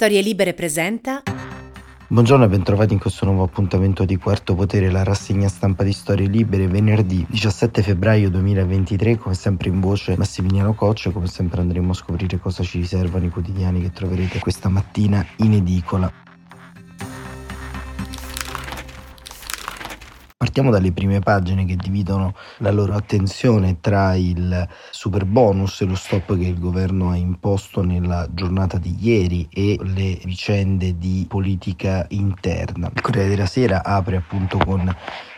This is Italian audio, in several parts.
Storie Libere presenta. Buongiorno e bentrovati in questo nuovo appuntamento di Quarto Potere, la rassegna stampa di Storie Libere, venerdì 17 febbraio 2023, come sempre in voce Massimiliano Coccia, come sempre andremo a scoprire cosa ci riservano i quotidiani che troverete questa mattina in edicola. Partiamo dalle prime pagine che dividono la loro attenzione tra il super bonus e lo stop che il governo ha imposto nella giornata di ieri e le vicende di politica interna. Il Corriere della Sera apre appunto con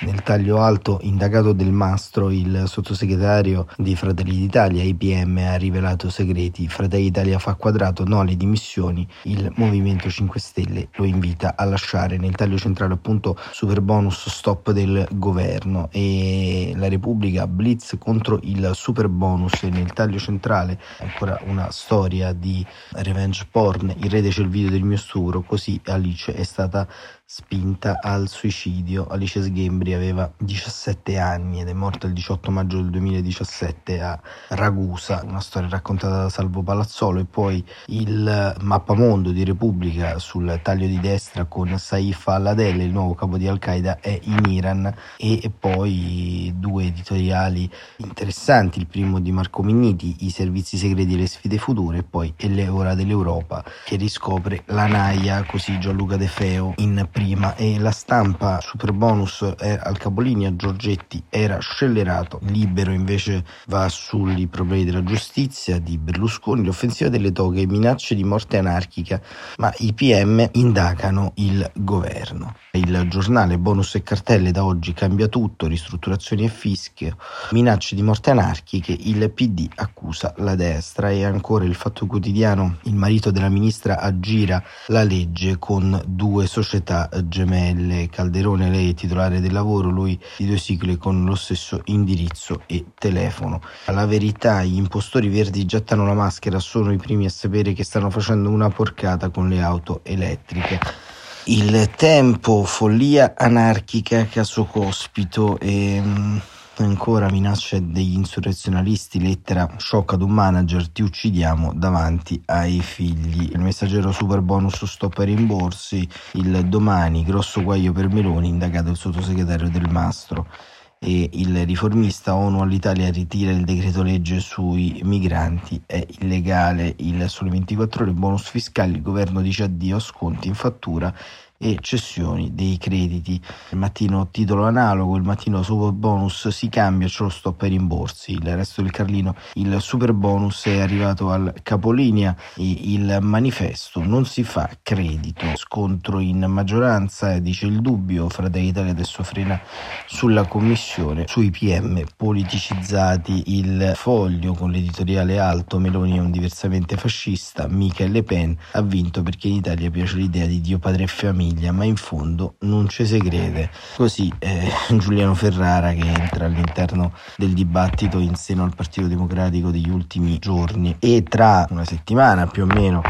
nel taglio alto indagato del Mastro, il sottosegretario di Fratelli d'Italia, IPM, ha rivelato segreti. Fratelli d'Italia fa quadrato, no alle dimissioni. Il Movimento 5 Stelle lo invita a lasciare. Nel taglio centrale, appunto, super bonus stop del governo e la Repubblica blitz contro il super bonus. E nel taglio centrale, ancora una storia di revenge porn. Il c'è il video del mio stupro, così Alice è stata spinta al suicidio. Alice Sghembri aveva 17 anni ed è morta il 18 maggio del 2017 a Ragusa, una storia raccontata da Salvo Palazzolo e poi il mappamondo di Repubblica sul taglio di destra con Saif al-Adel, il nuovo capo di Al-Qaeda, è in Iran e poi due editoriali interessanti, il primo di Marco Minniti, I servizi segreti e le sfide future e poi È l'ora dell'Europa che riscopre la Naia, così Gianluca De Feo in prima prima e la stampa super bonus al capolinea Giorgetti era scellerato, libero invece va sui problemi della giustizia di Berlusconi, l'offensiva delle toghe, minacce di morte anarchica, ma i PM indagano il governo. Il giornale Bonus e cartelle da oggi cambia tutto, ristrutturazioni e fischio, minacce di morte anarchiche, il PD accusa la destra e ancora il fatto quotidiano, il marito della ministra aggira la legge con due società gemelle, Calderone lei è titolare del lavoro, lui di due sigle con lo stesso indirizzo e telefono. La verità, gli impostori verdi gettano la maschera, sono i primi a sapere che stanno facendo una porcata con le auto elettriche. Il tempo, follia anarchica, caso cospito e mm, ancora minacce degli insurrezionalisti, lettera shock ad un manager, ti uccidiamo davanti ai figli. Il messaggero super bonus stop ai rimborsi, il domani grosso guaio per Meloni, indagato il sottosegretario del Mastro e il riformista ONU all'Italia ritira il decreto legge sui migranti, è illegale il sole 24 ore, bonus fiscali, il governo dice addio, sconti in fattura e cessioni dei crediti. Il mattino titolo analogo, il mattino super bonus si cambia, ce lo sto per rimborsi. Il resto del Carlino, il super bonus è arrivato al capolinea e il manifesto non si fa credito. Scontro in maggioranza, dice il dubbio, Fratelli Italia adesso frena sulla commissione, sui PM politicizzati, il foglio con l'editoriale alto, Meloni è un diversamente fascista, Michel Le Pen ha vinto perché in Italia piace l'idea di Dio padre e famiglia famiglia, ma in fondo non ci si crede. Così eh, Giuliano Ferrara che entra all'interno del dibattito in seno al Partito Democratico degli ultimi giorni e tra una settimana più o meno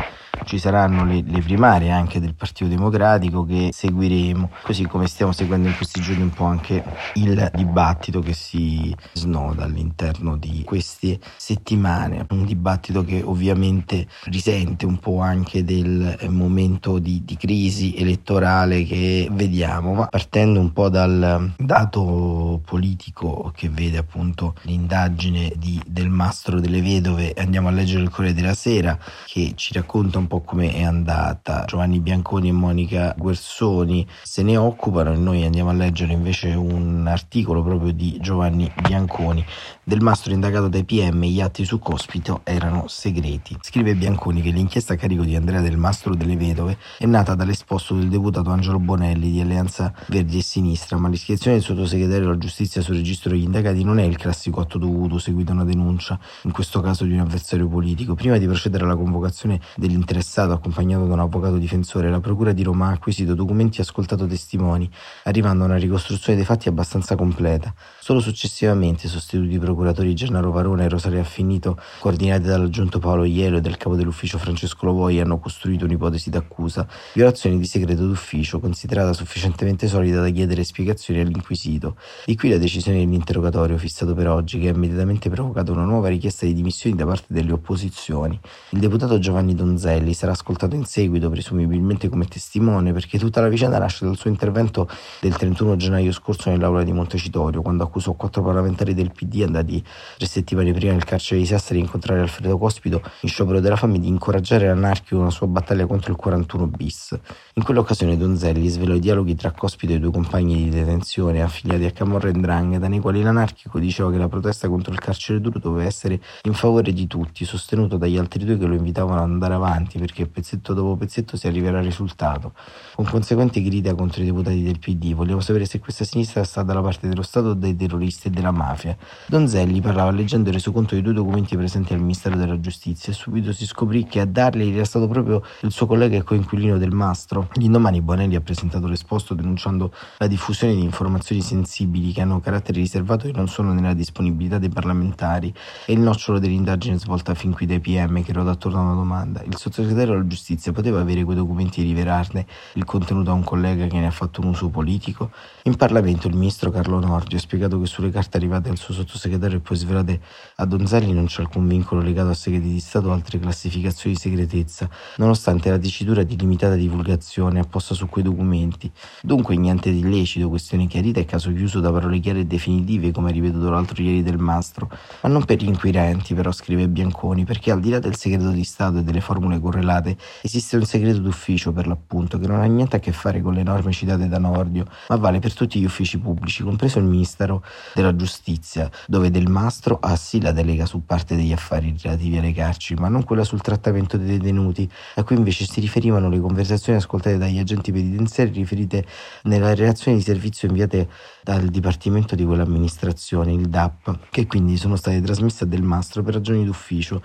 ci saranno le, le, primarie anche del Partito Democratico che seguiremo, così come stiamo seguendo in questi giorni un po' anche il dibattito che si snoda all'interno di queste settimane, un dibattito che ovviamente risente un po' anche del momento di, di crisi elettorale che vediamo, ma partendo un po' dal dato politico che vede appunto l'indagine di, del mastro delle vedove, andiamo a leggere il Corriere della Sera che ci racconta un po' come è andata. Giovanni Bianconi e Monica Guersoni se ne occupano e noi andiamo a leggere invece un articolo proprio di Giovanni Bianconi. Del mastro indagato dai PM gli atti su Cospito erano segreti. Scrive Bianconi che l'inchiesta a carico di Andrea Del Mastro delle Vedove è nata dall'esposto del deputato Angelo Bonelli di Alleanza Verdi e Sinistra, ma l'iscrizione del sottosegretario della giustizia sul registro degli indagati non è il classico atto dovuto seguito a una denuncia, in questo caso di un avversario politico. Prima di procedere alla convocazione dell'interessato interessato, accompagnato da un avvocato difensore, la Procura di Roma ha acquisito documenti e ascoltato testimoni, arrivando a una ricostruzione dei fatti abbastanza completa. Solo successivamente, sostituti procuratori Gennaro Varone e Rosaria Affinito, coordinati dall'aggiunto Paolo Ielo e dal capo dell'ufficio Francesco Lovoi, hanno costruito un'ipotesi d'accusa, violazione di segreto d'ufficio, considerata sufficientemente solida da chiedere spiegazioni all'inquisito. Di qui la decisione dell'interrogatorio fissato per oggi, che ha immediatamente provocato una nuova richiesta di dimissioni da parte delle opposizioni. Il deputato Giovanni Donzelli sarà ascoltato in seguito, presumibilmente come testimone, perché tutta la vicenda nasce dal suo intervento del 31 gennaio scorso nell'aula di Montecitorio, quando accusò quattro parlamentari del PD andati tre settimane prima nel carcere di Sassari a incontrare Alfredo Cospito in sciopero della fame di incoraggiare l'anarchico una sua battaglia contro il 41 bis. In quell'occasione Donzelli svelò i dialoghi tra Cospito e i due compagni di detenzione affiliati a Camorra e Ndrangheta, nei quali l'anarchico diceva che la protesta contro il carcere duro doveva essere in favore di tutti, sostenuto dagli altri due che lo invitavano ad andare avanti perché pezzetto dopo pezzetto si arriverà al risultato, con conseguenti grida contro i deputati del PD. Vogliamo sapere se questa sinistra sta dalla parte dello Stato o dei terroristi e della mafia. Donzelli parlava leggendo il resoconto dei due documenti presenti al Ministero della Giustizia e subito si scoprì che a darli era stato proprio il suo collega e coinquilino del Mastro. L'indomani Bonelli ha presentato l'esposto denunciando la diffusione di informazioni sensibili che hanno carattere riservato e non sono nella disponibilità dei parlamentari e il nocciolo dell'indagine svolta fin qui dai PM che roda attorno a una domanda. Il sottosegretario alla giustizia poteva avere quei documenti e rivelarne il contenuto a un collega che ne ha fatto un uso politico? In Parlamento il ministro Carlo Nordio ha spiegato che sulle carte arrivate al suo sottosegretario e poi svelate a Donzelli non c'è alcun vincolo legato a segreti di Stato o altre classificazioni di segretezza, nonostante la dicitura di limitata divulgazione apposta su quei documenti. Dunque niente di illecito, questione chiarita e caso chiuso da parole chiare e definitive, come ripetuto l'altro ieri del Mastro, ma non per gli inquirenti, però scrive Bianconi, perché al di là del segreto di Stato e delle formule correlate, esiste un segreto d'ufficio per l'appunto, che non ha niente a che fare con le norme citate da Nordio, ma vale per tutti gli uffici pubblici, compreso il Ministero della Giustizia, dove Del Mastro ha sì la delega su parte degli affari relativi alle carceri, ma non quella sul trattamento dei detenuti, a cui invece si riferivano le conversazioni ascoltate dagli agenti penitenziari riferite nella relazione di servizio inviate dal Dipartimento di quell'amministrazione, il DAP, che quindi sono state trasmesse a Del Mastro per ragioni d'ufficio,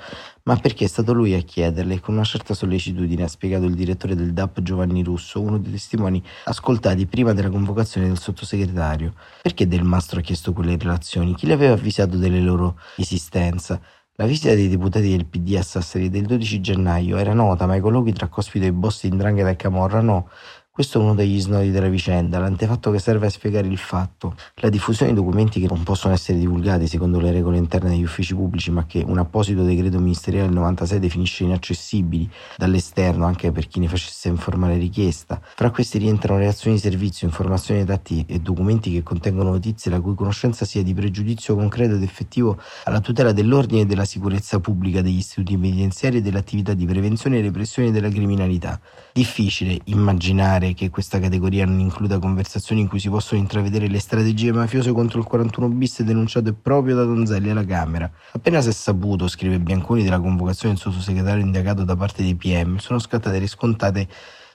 ma perché è stato lui a chiederle con una certa sollecitudine ha spiegato il direttore del DAP Giovanni Russo, uno dei testimoni ascoltati prima della convocazione del sottosegretario. Perché Del Mastro ha chiesto quelle relazioni? Chi le aveva avvisato delle loro esistenza? La visita dei deputati del PD a Sassari del 12 gennaio era nota, ma i colloqui tra Cospito e i boss di Ndrangheta e Camorra no. Questo è uno degli snodi della vicenda, l'antefatto che serve a spiegare il fatto. La diffusione di documenti che non possono essere divulgati secondo le regole interne degli uffici pubblici, ma che un apposito decreto ministeriale del 96 definisce inaccessibili dall'esterno anche per chi ne facesse informare richiesta. Fra questi rientrano reazioni di servizio, informazioni dati e documenti che contengono notizie la cui conoscenza sia di pregiudizio concreto ed effettivo alla tutela dell'ordine e della sicurezza pubblica degli istituti penitenziari e dell'attività di prevenzione e repressione della criminalità. Difficile immaginare pare che questa categoria non includa conversazioni in cui si possono intravedere le strategie mafiose contro il 41 bis denunciate proprio da Donzelli alla Camera. Appena si è saputo, scrive Bianconi, della convocazione del sottosegretario indagato da parte dei PM, sono scattate riscontrate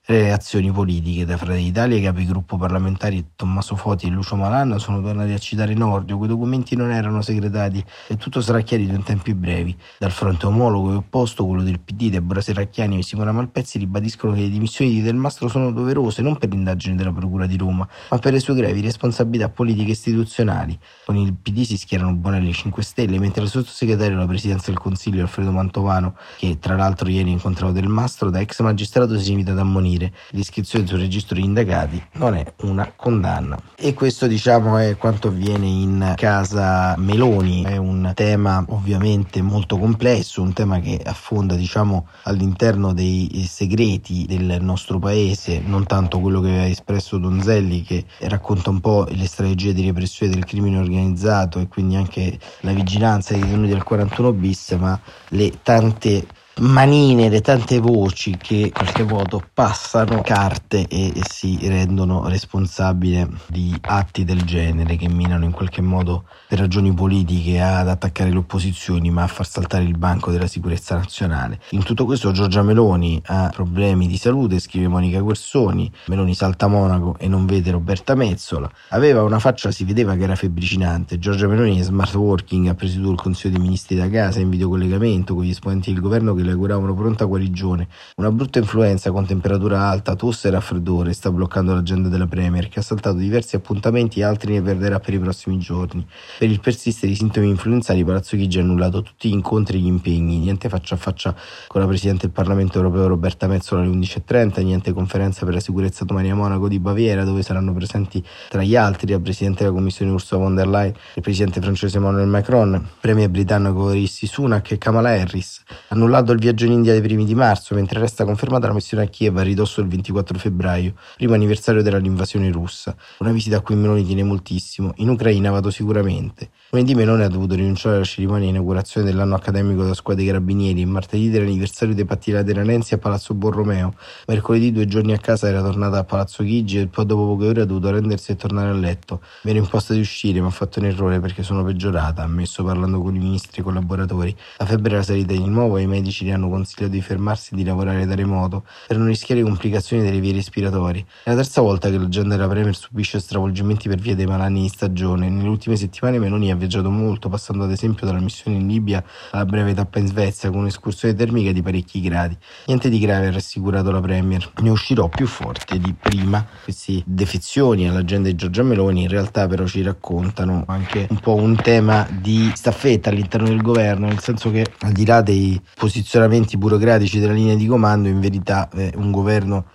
reazioni politiche da Fratelli d'Italia, i capigruppo parlamentari Tommaso Foti e Lucio Malan sono tornati a citare Nordio, quei documenti non erano segretati e tutto sarà chiarito in tempi brevi. Dal fronte omologo e opposto, quello del PD, Deborah Serracchiani e Simona Malpezzi ribadiscono che le dimissioni di Del Mastro sono doverose non per l'indagine della Procura di Roma, ma per le sue grevi responsabilità politiche e istituzionali. Con il PD si schierano Bonelli e 5 Stelle, mentre il sottosegretario alla presidenza del Consiglio Alfredo Mantovano, che tra l'altro ieri incontrato Del Mastro, da ex magistrato si limita ad ammonire avvenire. L'iscrizione sul registro di indagati non è una condanna. E questo diciamo è quanto avviene in casa Meloni. È un tema ovviamente molto complesso, un tema che affonda diciamo all'interno dei segreti del nostro paese, non tanto quello che aveva espresso Donzelli che racconta un po' le strategie di repressione del crimine organizzato e quindi anche la vigilanza dei detenuti del 41 bis, ma le tante manine, le tante voci che qualche modo passano carte e, e si rendono responsabili di atti del genere che minano in qualche modo per ragioni politiche ad attaccare le opposizioni ma a far saltare il banco della sicurezza nazionale. In tutto questo Giorgia Meloni ha problemi di salute, scrive Monica Guersoni, Meloni salta Monaco e non vede Roberta Mezzola, aveva una faccia, si vedeva che era febbricinante, Giorgia Meloni è smart working, ha presieduto il Consiglio dei Ministri da casa in videocollegamento con gli esponenti del governo che che le auguravano pronta guarigione. Una brutta influenza con temperatura alta, tosse e raffreddore sta bloccando l'agenda della Premier, che ha saltato diversi appuntamenti e altri ne perderà per i prossimi giorni. Per il persistere di sintomi influenzali, Palazzo Chigi ha annullato tutti gli incontri e gli impegni, niente faccia a faccia con la Presidente del Parlamento europeo Roberta Mezzola alle 11.30, niente conferenza per la sicurezza domani a Monaco di Baviera, dove saranno presenti tra gli altri la Presidente della Commissione Ursula von der Leyen, il Presidente francese Emmanuel Macron, Premier britannico Rishi Sunak e Kamala Harris. Annullato il viaggio in India dei primi di marzo, mentre resta confermata la missione a Kiev a ridosso del 24 febbraio, primo anniversario dell'invasione russa. Una visita a cui Meloni tiene moltissimo. In Ucraina vado sicuramente. Lunedì Meloni ha dovuto rinunciare alla cerimonia di inaugurazione dell'anno accademico da squadra dei carabinieri, martedì dell'anniversario dei patti Lateranensi a Palazzo Borromeo, mercoledì due giorni a casa era tornata a Palazzo Chigi e poi dopo poche ore ha dovuto rendersi e tornare a letto. Mi ero imposta di uscire, ma ho fatto un errore perché sono peggiorata, ammesso parlando con i ministri e collaboratori. La febbre era salita di nuovo e i medici gli hanno consigliato di fermarsi e di lavorare da remoto per non rischiare complicazioni delle vie respiratori. È la terza volta che l'agenda della Premier subisce stravolgimenti per via dei malanni di stagione. Nelle ultime settimane Meloni ha viaggiato molto, passando ad esempio dalla missione in Libia alla breve tappa in Svezia con un'escursione termica di parecchi gradi. Niente di grave, ha rassicurato la Premier. Ne uscirò più forte di prima. Queste defezioni all'agenda di Giorgia Meloni in realtà però ci raccontano anche un po' un tema di staffetta all'interno del governo, nel senso che al di là dei posizionamenti burocratici della linea di comando, in verità è un governo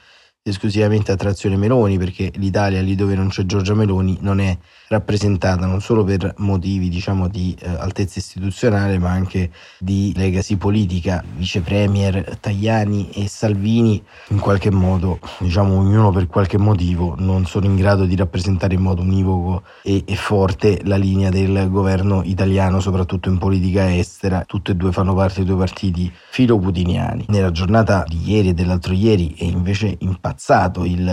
esclusivamente a trazione Meloni, perché l'Italia lì dove non c'è Giorgia Meloni non è rappresentata non solo per motivi diciamo di eh, altezza istituzionale ma anche di legacy politica. Vice premier Tajani e Salvini in qualche modo diciamo ognuno per qualche motivo non sono in grado di rappresentare in modo univoco e, e forte la linea del governo italiano soprattutto in politica estera. Tutti e due fanno parte dei due partiti filo-putiniani. Nella giornata di ieri e dell'altro ieri è invece impazzato il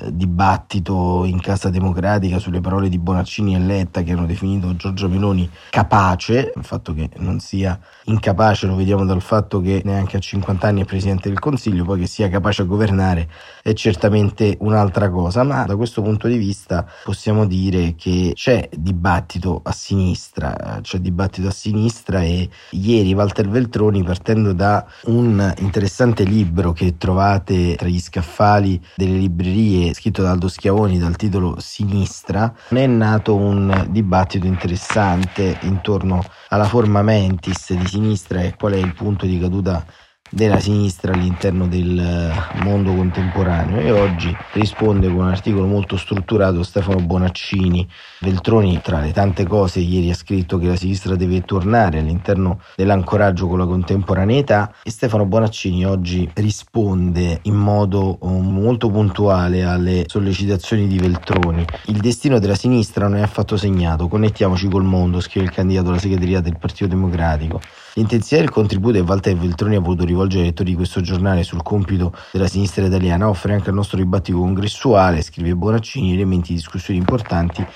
eh, dibattito in Casa Democratica sulle parole di Bonaccini e Letta che hanno definito Giorgio Meloni capace, il fatto che non sia incapace lo vediamo dal fatto che neanche a 50 anni è Presidente del Consiglio, poi che sia capace a governare è certamente un'altra cosa, ma da questo punto di vista possiamo dire che c'è dibattito a sinistra, c'è dibattito a sinistra e ieri Walter Veltroni partendo da un interessante libro che trovate tra gli scaffali delle librerie scritto da Aldo Schiavoni dal titolo Sinistra, ne è nato un dibattito interessante intorno alla forma mentis di sinistra e qual è il punto di caduta della sinistra all'interno del eh, mondo contemporaneo e oggi risponde con un articolo molto strutturato Stefano Bonaccini. Veltroni tra le tante cose ieri ha scritto che la sinistra deve tornare all'interno dell'ancoraggio con la contemporaneità e Stefano Bonaccini oggi risponde in modo eh, molto puntuale alle sollecitazioni di Veltroni. Il destino della sinistra non è affatto segnato, connettiamoci col mondo, scrive il candidato alla segreteria del Partito Democratico. L'intensità del contributo che Walter Veltroni ha voluto rivolgere ai lettori di questo giornale sul compito della sinistra italiana offre anche al nostro dibattito congressuale, scrive Bonaccini, elementi di discussione importanti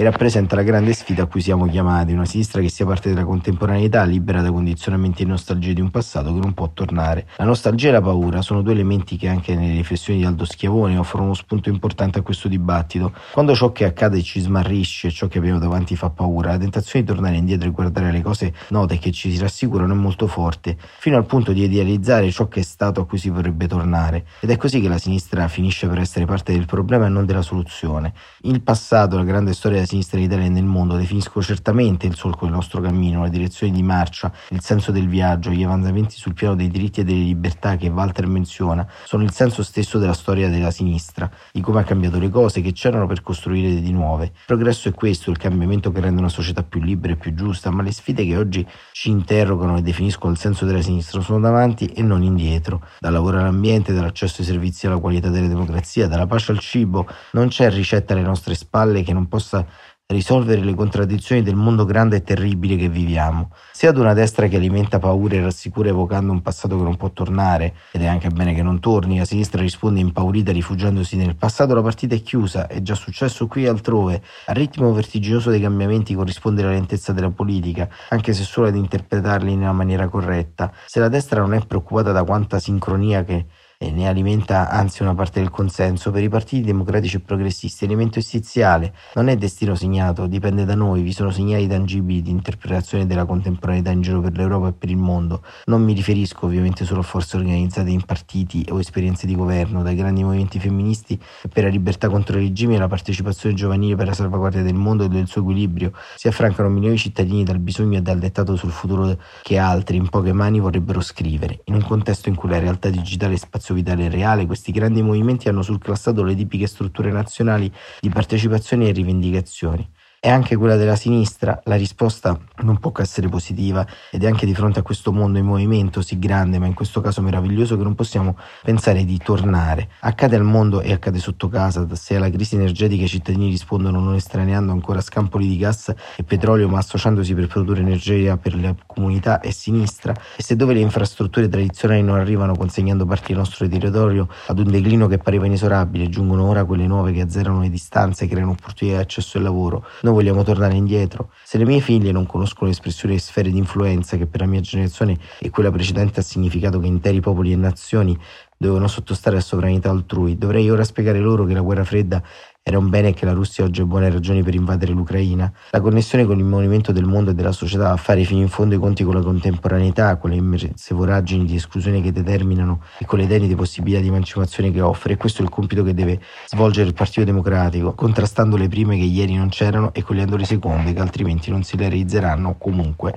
e rappresenta la grande sfida a cui siamo chiamati, una sinistra che sia parte della contemporaneità, libera da condizionamenti e nostalgie di un passato che non può tornare. La nostalgia e la paura sono due elementi che anche nelle riflessioni di Aldo Schiavone offrono uno spunto importante a questo dibattito. Quando ciò che accade ci smarrisce e ciò che abbiamo davanti fa paura, la tentazione di tornare indietro e guardare le cose note che ci si rassicurano è molto forte, fino al punto di idealizzare ciò che è stato a cui si vorrebbe tornare. Ed è così che la sinistra finisce per essere parte del problema e non della soluzione. Il passato, la grande storia sinistra in Italia e nel mondo definiscono certamente il solco del nostro cammino, la direzione di marcia, il senso del viaggio, gli avanzamenti sul piano dei diritti e delle libertà che Walter menziona, sono il senso stesso della storia della sinistra, di come ha cambiato le cose che c'erano per costruire di nuove. Il progresso è questo, il cambiamento che rende una società più libera e più giusta, ma le sfide che oggi ci interrogano e definiscono il senso della sinistra sono davanti e non indietro. Dal lavoro all'ambiente, dall'accesso ai servizi alla qualità della democrazia, dalla pace al cibo, non c'è ricetta alle nostre spalle che non possa risolvere le contraddizioni del mondo grande e terribile che viviamo, sia ad una destra che alimenta paure e rassicura evocando un passato che non può tornare, ed è anche bene che non torni, la sinistra risponde impaurita rifugiandosi nel passato, la partita è chiusa, è già successo qui e altrove, al ritmo vertiginoso dei cambiamenti corrisponde la lentezza della politica, anche se solo ad interpretarli nella maniera corretta. Se la destra non è preoccupata da quanta sincronia che e ne alimenta anzi una parte del consenso, per i partiti democratici e progressisti elemento essenziale, non è destino segnato, dipende da noi, vi sono segnali tangibili di interpretazione della contemporaneità in giro per l'Europa e per il mondo. Non mi riferisco ovviamente solo a forze organizzate in partiti o esperienze di governo, dai grandi movimenti femministi per la libertà contro i regimi e la partecipazione giovanile per la salvaguardia del mondo e del suo equilibrio, si affrancano milioni di cittadini dal bisogno e dal dettato sul futuro che altri in poche mani vorrebbero scrivere, in un contesto in cui la realtà digitale è spazio spazio vitale reale, questi grandi movimenti hanno surclassato le tipiche strutture nazionali di partecipazione e rivendicazioni. È anche quella della sinistra, la risposta non può che essere positiva ed è anche di fronte a questo mondo in movimento sì grande ma in questo caso meraviglioso che non possiamo pensare di tornare. Accade al mondo e accade sotto casa, se alla crisi energetica i cittadini rispondono non estraneando ancora scampoli di gas e petrolio ma associandosi per produrre energia per le comunità è sinistra e se dove le infrastrutture tradizionali non arrivano consegnando parti del nostro territorio ad un declino che pareva inesorabile, giungono ora quelle nuove che azzerano le distanze e creano opportunità di accesso al lavoro. Noi vogliamo tornare indietro. Se le mie figlie non conoscono l'espressione di sfere di influenza che per la mia generazione e quella precedente ha significato che interi popoli e nazioni dovevano sottostare a sovranità altrui, dovrei ora spiegare loro che la guerra fredda era un bene che la Russia oggi ha buone ragioni per invadere l'Ucraina. La connessione con il movimento del mondo e della società a fare fino in fondo i conti con la contemporaneità, con le immense voragini di esclusione che determinano e con le denide possibilità di emancipazione che offre. E questo è il compito che deve svolgere il Partito Democratico, contrastando le prime che ieri non c'erano e cogliendo le seconde che altrimenti non si realizzeranno comunque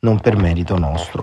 non per merito nostro.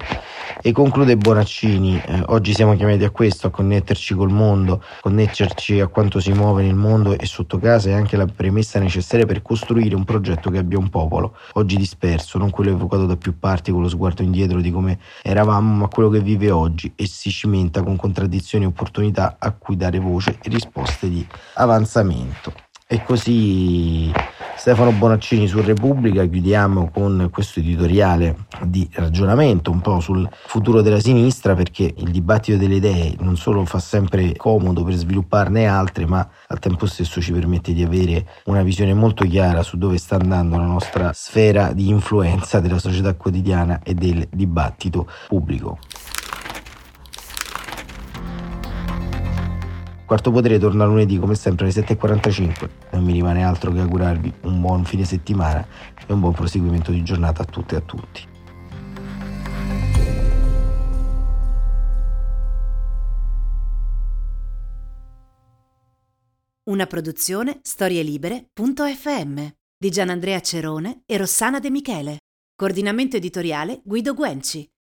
E conclude Bonaccini, eh, oggi siamo chiamati a questo, a connetterci col mondo, connetterci a quanto si muove nel mondo e sotto casa è anche la premessa necessaria per costruire un progetto che abbia un popolo, oggi disperso, non quello evocato da più parti con lo sguardo indietro di come eravamo, ma quello che vive oggi e si cimenta con contraddizioni e opportunità a cui dare voce e risposte di avanzamento. E così Stefano Bonaccini su Repubblica, chiudiamo con questo editoriale di ragionamento un po' sul futuro della sinistra perché il dibattito delle idee non solo fa sempre comodo per svilupparne altre ma al tempo stesso ci permette di avere una visione molto chiara su dove sta andando la nostra sfera di influenza della società quotidiana e del dibattito pubblico. Quarto potere torna lunedì come sempre alle 7.45. Non mi rimane altro che augurarvi un buon fine settimana e un buon proseguimento di giornata a tutte e a tutti. Una produzione storielibere.fm di Gianandrea Cerone e Rossana De Michele. Coordinamento editoriale Guido Guenci.